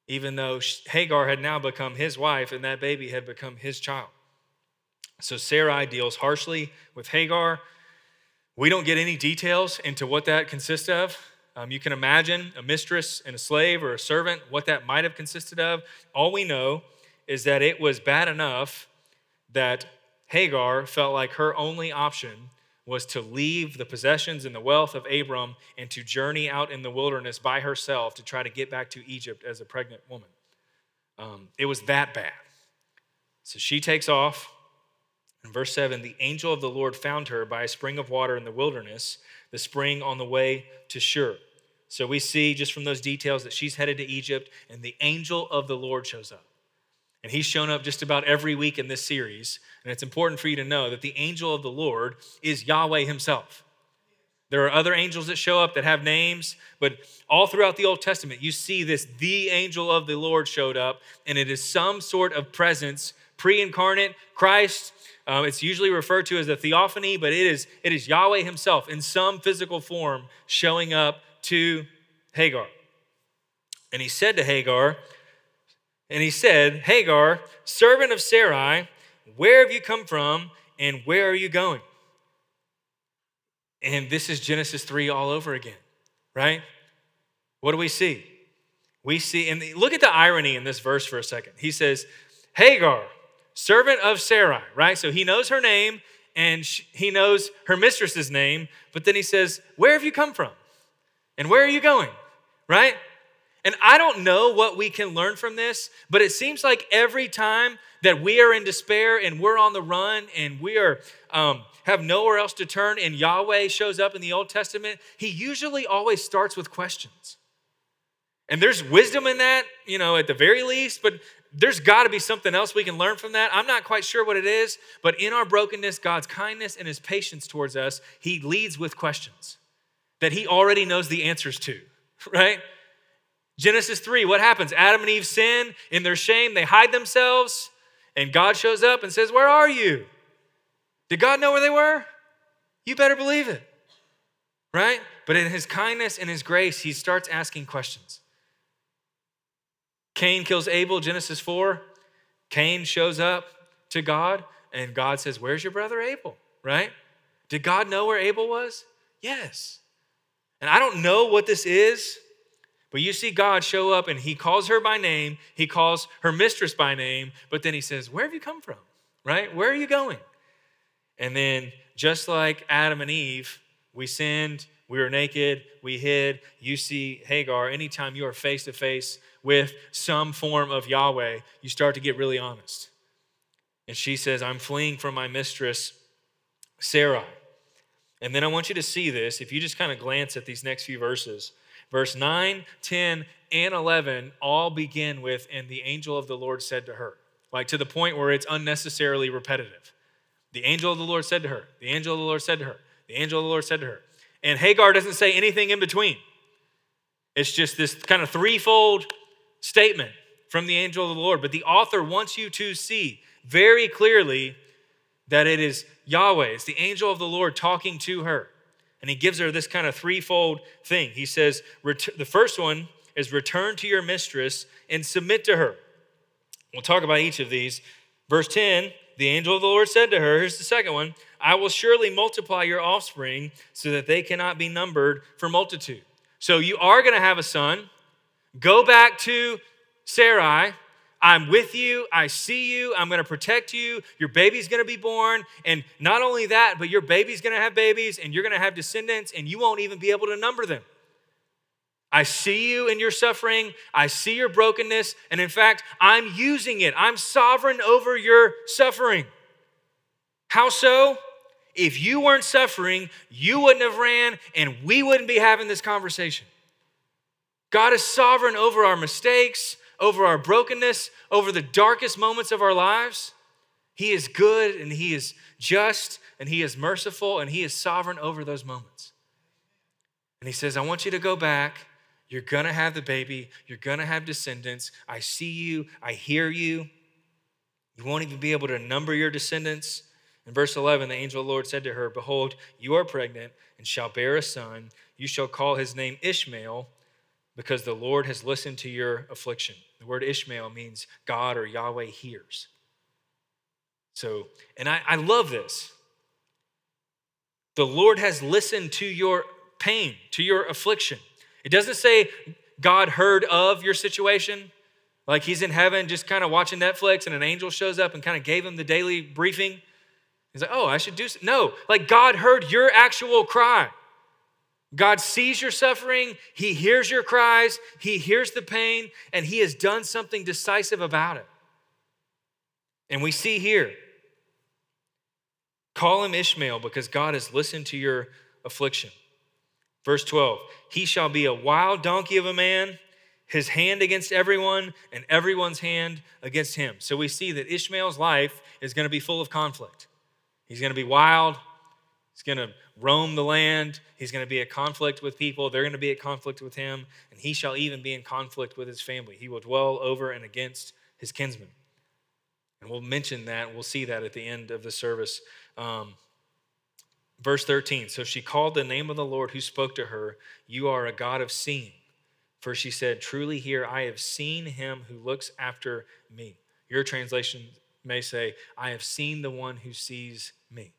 even though Hagar had now become his wife and that baby had become his child. So Sarai deals harshly with Hagar. We don't get any details into what that consists of. Um, you can imagine a mistress and a slave or a servant, what that might have consisted of. All we know is that it was bad enough that Hagar felt like her only option was to leave the possessions and the wealth of Abram and to journey out in the wilderness by herself to try to get back to Egypt as a pregnant woman. Um, it was that bad. So she takes off. In verse 7, the angel of the Lord found her by a spring of water in the wilderness the spring on the way to Shur. So we see just from those details that she's headed to Egypt, and the angel of the Lord shows up. And he's shown up just about every week in this series. And it's important for you to know that the angel of the Lord is Yahweh himself. There are other angels that show up that have names, but all throughout the Old Testament, you see this the angel of the Lord showed up, and it is some sort of presence, pre incarnate Christ. Um, it's usually referred to as a theophany, but it is, it is Yahweh himself in some physical form showing up to Hagar. And he said to Hagar, and he said, Hagar, servant of Sarai, where have you come from and where are you going? And this is Genesis 3 all over again, right? What do we see? We see, and look at the irony in this verse for a second. He says, Hagar, servant of Sarai, right? So he knows her name and he knows her mistress's name, but then he says, Where have you come from? And where are you going? Right? And I don't know what we can learn from this, but it seems like every time that we are in despair and we're on the run and we are um, have nowhere else to turn and Yahweh shows up in the Old Testament, he usually always starts with questions. And there's wisdom in that, you know, at the very least, but there's got to be something else we can learn from that. I'm not quite sure what it is, but in our brokenness, God's kindness and his patience towards us, he leads with questions that he already knows the answers to, right? Genesis 3, what happens? Adam and Eve sin in their shame, they hide themselves, and God shows up and says, Where are you? Did God know where they were? You better believe it, right? But in his kindness and his grace, he starts asking questions. Cain kills Abel, Genesis 4. Cain shows up to God, and God says, Where's your brother Abel, right? Did God know where Abel was? Yes. And I don't know what this is. But you see God show up and he calls her by name, he calls her mistress by name, but then he says, Where have you come from? Right? Where are you going? And then, just like Adam and Eve, we sinned, we were naked, we hid. You see Hagar, anytime you are face to face with some form of Yahweh, you start to get really honest. And she says, I'm fleeing from my mistress, Sarai. And then I want you to see this. If you just kind of glance at these next few verses, Verse 9, 10, and 11 all begin with, and the angel of the Lord said to her, like to the point where it's unnecessarily repetitive. The angel of the Lord said to her, the angel of the Lord said to her, the angel of the Lord said to her. And Hagar doesn't say anything in between. It's just this kind of threefold statement from the angel of the Lord. But the author wants you to see very clearly that it is Yahweh, it's the angel of the Lord talking to her. And he gives her this kind of threefold thing. He says, the first one is return to your mistress and submit to her. We'll talk about each of these. Verse 10 the angel of the Lord said to her, here's the second one I will surely multiply your offspring so that they cannot be numbered for multitude. So you are going to have a son. Go back to Sarai I'm with you. I see you. I'm going to protect you. Your baby's going to be born. And not only that, but your baby's going to have babies and you're going to have descendants and you won't even be able to number them. I see you in your suffering. I see your brokenness. And in fact, I'm using it. I'm sovereign over your suffering. How so? If you weren't suffering, you wouldn't have ran and we wouldn't be having this conversation. God is sovereign over our mistakes, over our brokenness, over the darkest moments of our lives. He is good and He is just and He is merciful and He is sovereign over those moments. And He says, I want you to go back. You're going to have the baby. You're going to have descendants. I see you. I hear you. You won't even be able to number your descendants. In verse 11, the angel of the Lord said to her, Behold, you are pregnant and shall bear a son. You shall call his name Ishmael because the Lord has listened to your affliction. The word Ishmael means God or Yahweh hears. So, and I, I love this. The Lord has listened to your pain, to your affliction. It doesn't say God heard of your situation, like he's in heaven just kind of watching Netflix and an angel shows up and kind of gave him the daily briefing. He's like, oh, I should do so. No, like God heard your actual cry. God sees your suffering, He hears your cries, He hears the pain, and He has done something decisive about it. And we see here call him Ishmael because God has listened to your affliction. Verse 12 He shall be a wild donkey of a man, his hand against everyone, and everyone's hand against him. So we see that Ishmael's life is going to be full of conflict. He's going to be wild, he's going to roam the land, he's going to be at conflict with people, they're going to be at conflict with him, and he shall even be in conflict with his family. He will dwell over and against his kinsmen. And we'll mention that, we'll see that at the end of the service. Um, verse 13 So she called the name of the Lord who spoke to her, You are a God of seeing. For she said, Truly here I have seen him who looks after me. Your translation may say, I have seen the one who sees me.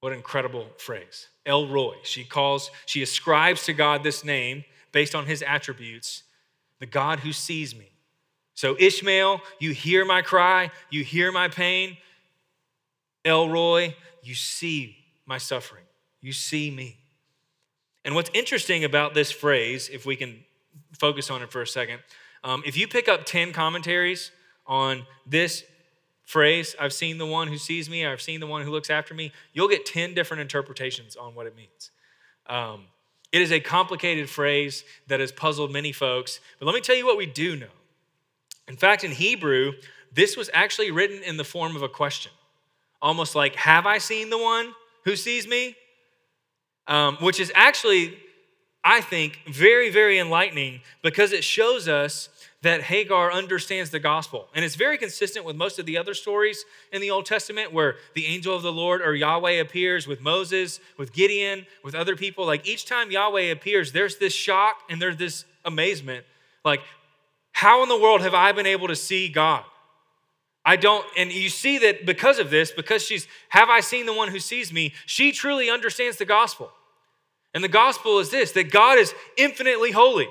What an incredible phrase. El Roi. She calls, she ascribes to God this name based on his attributes, the God who sees me. So, Ishmael, you hear my cry, you hear my pain. El Roi, you see my suffering, you see me. And what's interesting about this phrase, if we can focus on it for a second, um, if you pick up 10 commentaries on this phrase, I've seen the one who sees me, I've seen the one who looks after me, you'll get 10 different interpretations on what it means. Um, it is a complicated phrase that has puzzled many folks, but let me tell you what we do know. In fact, in Hebrew, this was actually written in the form of a question, almost like, Have I seen the one who sees me? Um, which is actually, I think, very, very enlightening because it shows us that Hagar understands the gospel. And it's very consistent with most of the other stories in the Old Testament where the angel of the Lord or Yahweh appears with Moses, with Gideon, with other people. Like each time Yahweh appears, there's this shock and there's this amazement. Like, how in the world have I been able to see God? I don't, and you see that because of this, because she's, have I seen the one who sees me? She truly understands the gospel. And the gospel is this that God is infinitely holy.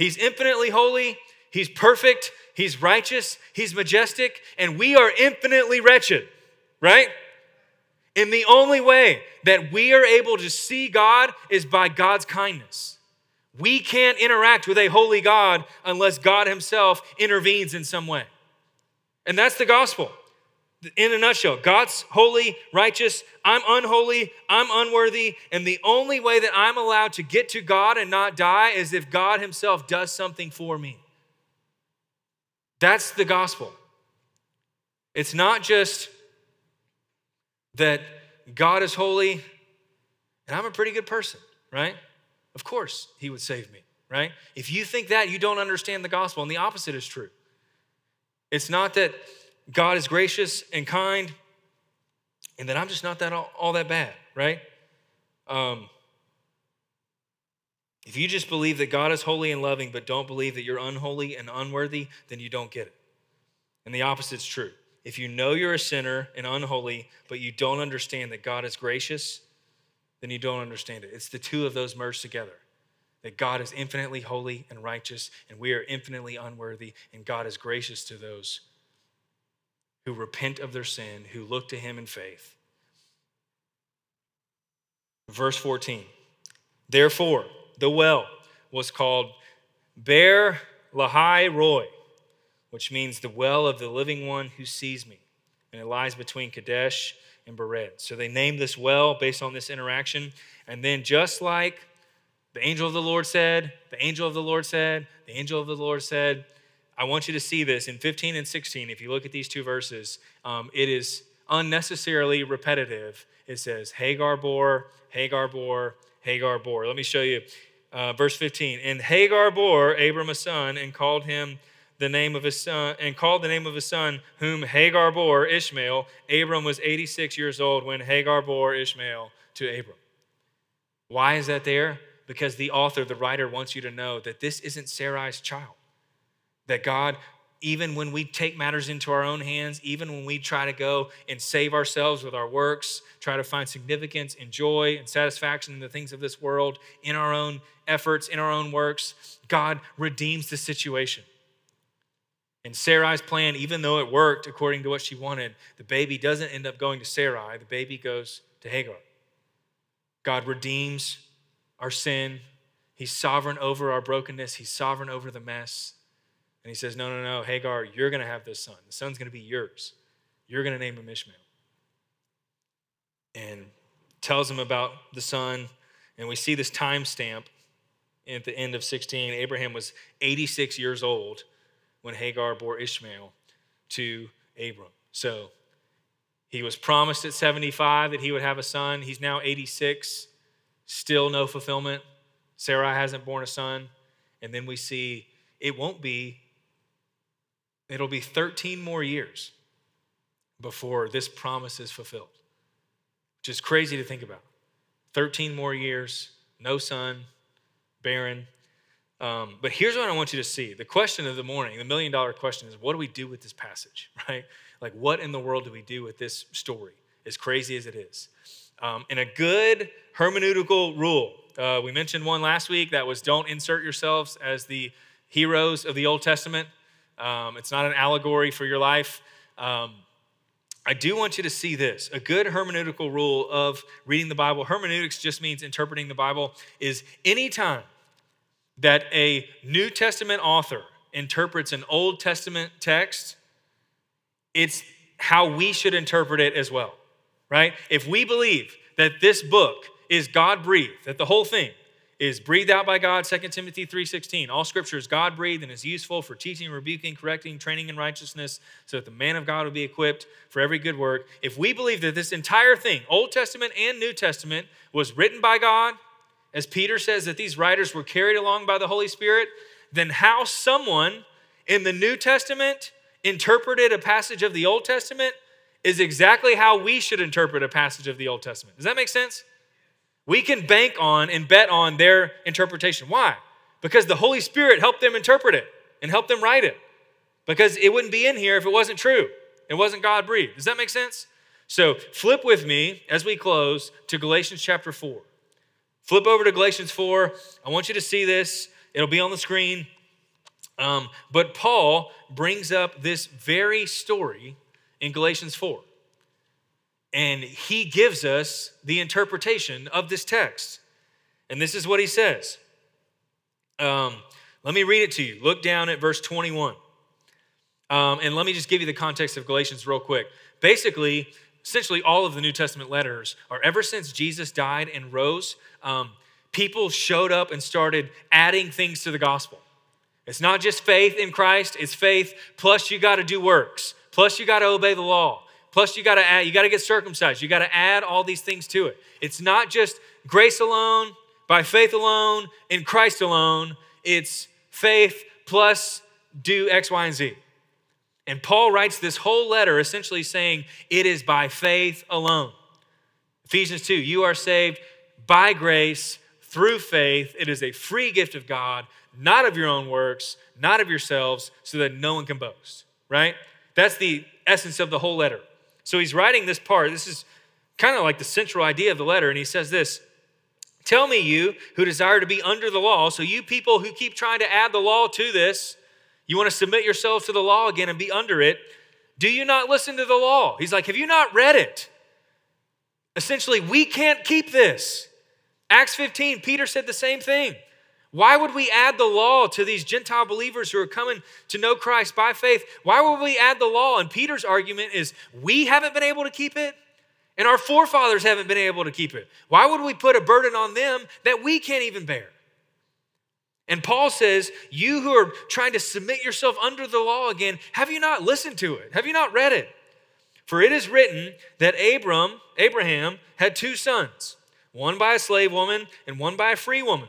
He's infinitely holy, He's perfect, He's righteous, He's majestic, and we are infinitely wretched, right? And the only way that we are able to see God is by God's kindness. We can't interact with a holy God unless God Himself intervenes in some way. And that's the gospel. In a nutshell, God's holy, righteous, I'm unholy, I'm unworthy, and the only way that I'm allowed to get to God and not die is if God Himself does something for me. That's the gospel. It's not just that God is holy and I'm a pretty good person, right? Of course, he would save me, right? If you think that, you don't understand the gospel, and the opposite is true. It's not that God is gracious and kind, and that I'm just not that all, all that bad, right? Um, if you just believe that God is holy and loving, but don't believe that you're unholy and unworthy, then you don't get it. And the opposite's true. If you know you're a sinner and unholy, but you don't understand that God is gracious then you don't understand it. It's the two of those merged together. That God is infinitely holy and righteous, and we are infinitely unworthy, and God is gracious to those who repent of their sin, who look to Him in faith. Verse 14 Therefore, the well was called Beer Lahai Roi, which means the well of the living one who sees me. And it lies between Kadesh and Bered. So they named this well based on this interaction. And then, just like the angel of the Lord said, the angel of the Lord said, the angel of the Lord said, I want you to see this in 15 and 16. If you look at these two verses, um, it is unnecessarily repetitive. It says, Hagar bore, Hagar bore, Hagar bore. Let me show you uh, verse 15. And Hagar bore Abram a son and called him the name of his son and called the name of his son whom Hagar bore Ishmael. Abram was 86 years old when Hagar bore Ishmael to Abram. Why is that there? Because the author, the writer wants you to know that this isn't Sarai's child. That God even when we take matters into our own hands, even when we try to go and save ourselves with our works, try to find significance and joy and satisfaction in the things of this world, in our own efforts, in our own works, God redeems the situation. And Sarai's plan, even though it worked according to what she wanted, the baby doesn't end up going to Sarai. The baby goes to Hagar. God redeems our sin. He's sovereign over our brokenness. He's sovereign over the mess. He says, No, no, no, Hagar, you're going to have this son. The son's going to be yours. You're going to name him Ishmael. And tells him about the son And we see this timestamp at the end of 16. Abraham was 86 years old when Hagar bore Ishmael to Abram. So he was promised at 75 that he would have a son. He's now 86, still no fulfillment. Sarah hasn't born a son. And then we see it won't be, it'll be 13 more years before this promise is fulfilled, which is crazy to think about. 13 more years, no son, barren. Um, but here's what I want you to see. The question of the morning, the million dollar question is what do we do with this passage, right? Like, what in the world do we do with this story, as crazy as it is? Um, a good hermeneutical rule, uh, we mentioned one last week that was don't insert yourselves as the heroes of the Old Testament. Um, it's not an allegory for your life. Um, I do want you to see this. A good hermeneutical rule of reading the Bible, hermeneutics just means interpreting the Bible, is anytime that a New Testament author interprets an Old Testament text, it's how we should interpret it as well, right? If we believe that this book is God breathed, that the whole thing is breathed out by God, 2 Timothy 3:16. All scripture is God breathed and is useful for teaching, rebuking, correcting, training in righteousness, so that the man of God will be equipped for every good work. If we believe that this entire thing, Old Testament and New Testament, was written by God, as Peter says that these writers were carried along by the Holy Spirit, then how someone in the New Testament interpreted a passage of the Old Testament is exactly how we should interpret a passage of the Old Testament. Does that make sense? We can bank on and bet on their interpretation. Why? Because the Holy Spirit helped them interpret it and helped them write it. Because it wouldn't be in here if it wasn't true. It wasn't God breathed. Does that make sense? So flip with me as we close to Galatians chapter 4. Flip over to Galatians 4. I want you to see this. It'll be on the screen. Um, but Paul brings up this very story in Galatians 4. And he gives us the interpretation of this text. And this is what he says. Um, let me read it to you. Look down at verse 21. Um, and let me just give you the context of Galatians real quick. Basically, essentially, all of the New Testament letters are ever since Jesus died and rose, um, people showed up and started adding things to the gospel. It's not just faith in Christ, it's faith plus you got to do works, plus you got to obey the law, Plus, you got to add, you got to get circumcised. You got to add all these things to it. It's not just grace alone, by faith alone, in Christ alone. It's faith plus do X, Y, and Z. And Paul writes this whole letter essentially saying it is by faith alone. Ephesians 2, you are saved by grace through faith. It is a free gift of God, not of your own works, not of yourselves, so that no one can boast, right? That's the essence of the whole letter. So he's writing this part. This is kind of like the central idea of the letter. And he says this Tell me, you who desire to be under the law, so you people who keep trying to add the law to this, you want to submit yourselves to the law again and be under it. Do you not listen to the law? He's like, Have you not read it? Essentially, we can't keep this. Acts 15, Peter said the same thing. Why would we add the law to these Gentile believers who are coming to know Christ by faith? Why would we add the law? And Peter's argument is we haven't been able to keep it, and our forefathers haven't been able to keep it. Why would we put a burden on them that we can't even bear? And Paul says, You who are trying to submit yourself under the law again, have you not listened to it? Have you not read it? For it is written that Abram, Abraham had two sons, one by a slave woman and one by a free woman.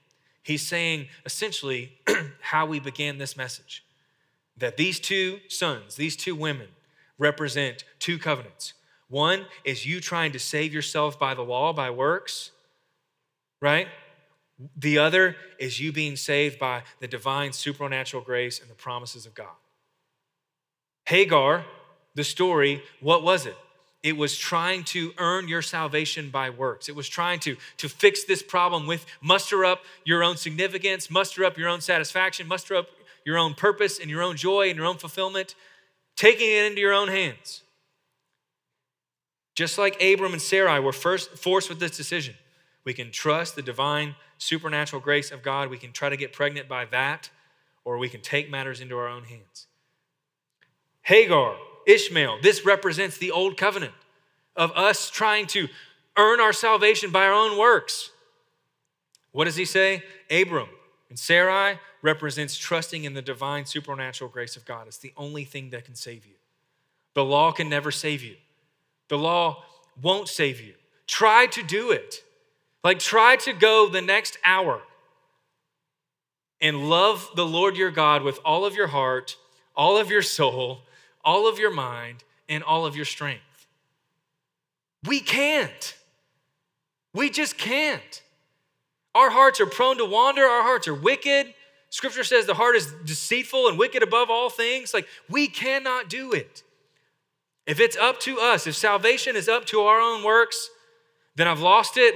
He's saying essentially how we began this message that these two sons, these two women, represent two covenants. One is you trying to save yourself by the law, by works, right? The other is you being saved by the divine supernatural grace and the promises of God. Hagar, the story, what was it? It was trying to earn your salvation by works. It was trying to, to fix this problem with muster up your own significance, muster up your own satisfaction, muster up your own purpose and your own joy and your own fulfillment, taking it into your own hands. Just like Abram and Sarai were first forced with this decision, we can trust the divine supernatural grace of God. We can try to get pregnant by that, or we can take matters into our own hands. Hagar, Ishmael, this represents the old covenant of us trying to earn our salvation by our own works. What does he say? Abram and Sarai represents trusting in the divine supernatural grace of God. It's the only thing that can save you. The law can never save you. The law won't save you. Try to do it. Like, try to go the next hour and love the Lord your God with all of your heart, all of your soul, all of your mind, and all of your strength. We can't. We just can't. Our hearts are prone to wander, our hearts are wicked. Scripture says the heart is deceitful and wicked above all things. Like, we cannot do it. If it's up to us, if salvation is up to our own works, then I've lost it.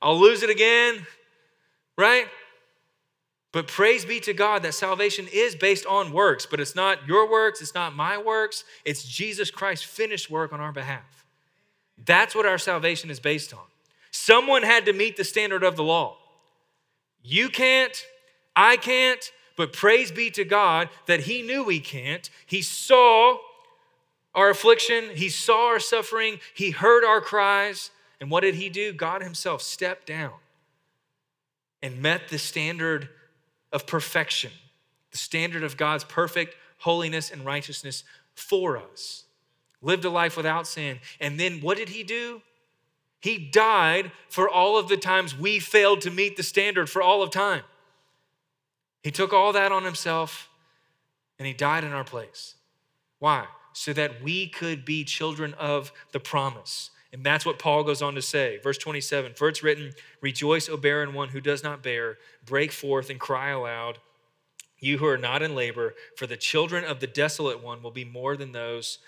I'll lose it again, right? But praise be to God that salvation is based on works, but it's not your works, it's not my works, it's Jesus Christ's finished work on our behalf. That's what our salvation is based on. Someone had to meet the standard of the law. You can't, I can't, but praise be to God that He knew we can't. He saw our affliction, He saw our suffering, He heard our cries. And what did He do? God Himself stepped down and met the standard of perfection, the standard of God's perfect holiness and righteousness for us. Lived a life without sin. And then what did He do? He died for all of the times we failed to meet the standard for all of time. He took all that on himself and he died in our place. Why? so that we could be children of the promise. And that's what Paul goes on to say. Verse 27 For it's written, Rejoice, O barren one who does not bear, break forth and cry aloud, you who are not in labor, for the children of the desolate one will be more than those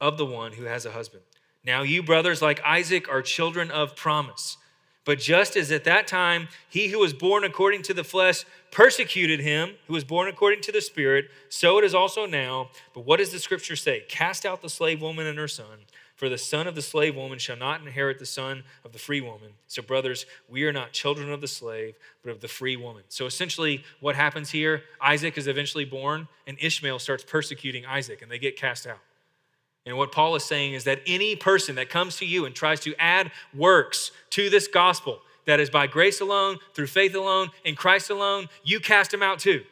of the one who has a husband. Now, you brothers, like Isaac, are children of promise. But just as at that time he who was born according to the flesh persecuted him who was born according to the Spirit, so it is also now. But what does the scripture say? Cast out the slave woman and her son, for the son of the slave woman shall not inherit the son of the free woman. So, brothers, we are not children of the slave, but of the free woman. So, essentially, what happens here Isaac is eventually born, and Ishmael starts persecuting Isaac, and they get cast out. And what Paul is saying is that any person that comes to you and tries to add works to this gospel that is by grace alone, through faith alone, in Christ alone, you cast them out too.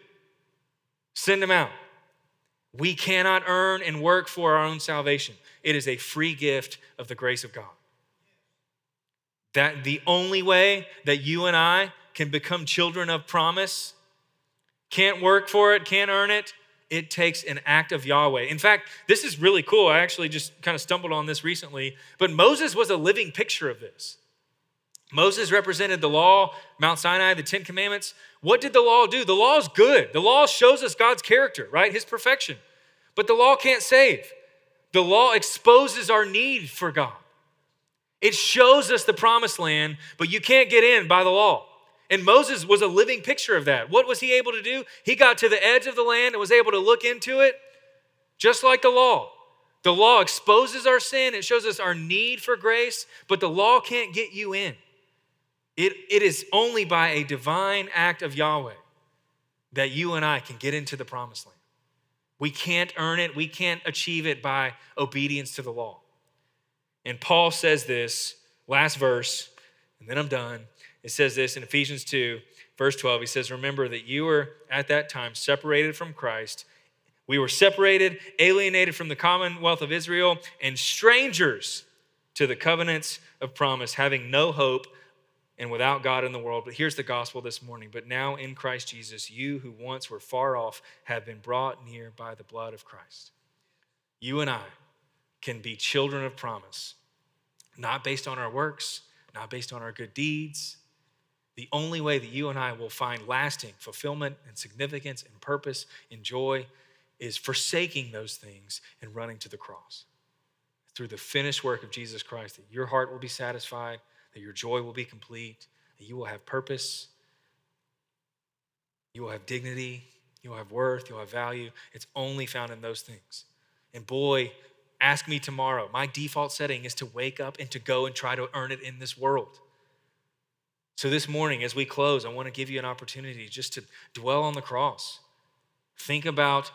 Send them out. We cannot earn and work for our own salvation. It is a free gift of the grace of God. That the only way that you and I can become children of promise, can't work for it, can't earn it, it takes an act of Yahweh. In fact, this is really cool. I actually just kind of stumbled on this recently, but Moses was a living picture of this. Moses represented the law, Mount Sinai, the Ten Commandments. What did the law do? The law is good. The law shows us God's character, right? His perfection. But the law can't save. The law exposes our need for God. It shows us the promised land, but you can't get in by the law. And Moses was a living picture of that. What was he able to do? He got to the edge of the land and was able to look into it, just like the law. The law exposes our sin, it shows us our need for grace, but the law can't get you in. It, it is only by a divine act of Yahweh that you and I can get into the promised land. We can't earn it, we can't achieve it by obedience to the law. And Paul says this, last verse, and then I'm done. It says this in Ephesians 2, verse 12. He says, Remember that you were at that time separated from Christ. We were separated, alienated from the commonwealth of Israel, and strangers to the covenants of promise, having no hope and without God in the world. But here's the gospel this morning. But now in Christ Jesus, you who once were far off have been brought near by the blood of Christ. You and I can be children of promise, not based on our works, not based on our good deeds, the only way that you and I will find lasting fulfillment and significance and purpose and joy is forsaking those things and running to the cross. through the finished work of Jesus Christ that your heart will be satisfied, that your joy will be complete, that you will have purpose, you will have dignity, you'll have worth, you'll have value. It's only found in those things. And boy, ask me tomorrow. My default setting is to wake up and to go and try to earn it in this world. So, this morning, as we close, I want to give you an opportunity just to dwell on the cross. Think about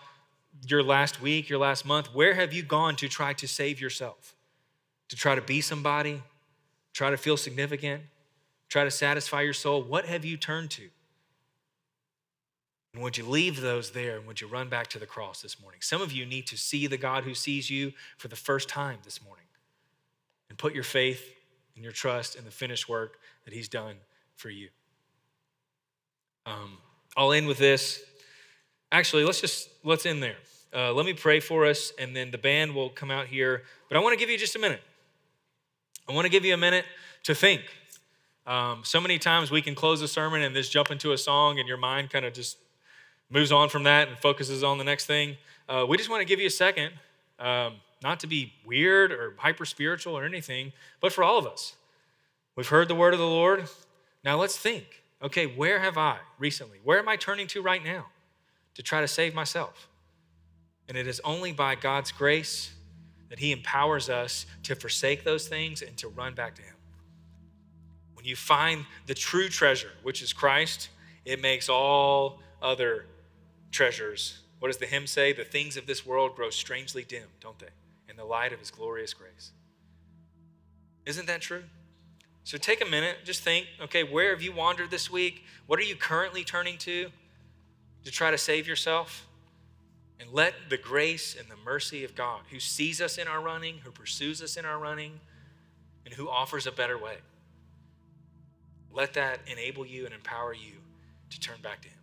your last week, your last month. Where have you gone to try to save yourself? To try to be somebody? Try to feel significant? Try to satisfy your soul? What have you turned to? And would you leave those there and would you run back to the cross this morning? Some of you need to see the God who sees you for the first time this morning and put your faith and your trust in the finished work that He's done for you. Um, I'll end with this. Actually, let's just let's end there. Uh, let me pray for us, and then the band will come out here. But I want to give you just a minute. I want to give you a minute to think. Um, so many times we can close a sermon and just jump into a song, and your mind kind of just moves on from that and focuses on the next thing. Uh, we just want to give you a second, um, not to be weird or hyper spiritual or anything, but for all of us. We've heard the word of the Lord. Now let's think okay, where have I recently? Where am I turning to right now to try to save myself? And it is only by God's grace that He empowers us to forsake those things and to run back to Him. When you find the true treasure, which is Christ, it makes all other treasures. What does the hymn say? The things of this world grow strangely dim, don't they? In the light of his glorious grace. Isn't that true? So take a minute, just think okay, where have you wandered this week? What are you currently turning to to try to save yourself? And let the grace and the mercy of God, who sees us in our running, who pursues us in our running, and who offers a better way, let that enable you and empower you to turn back to Him.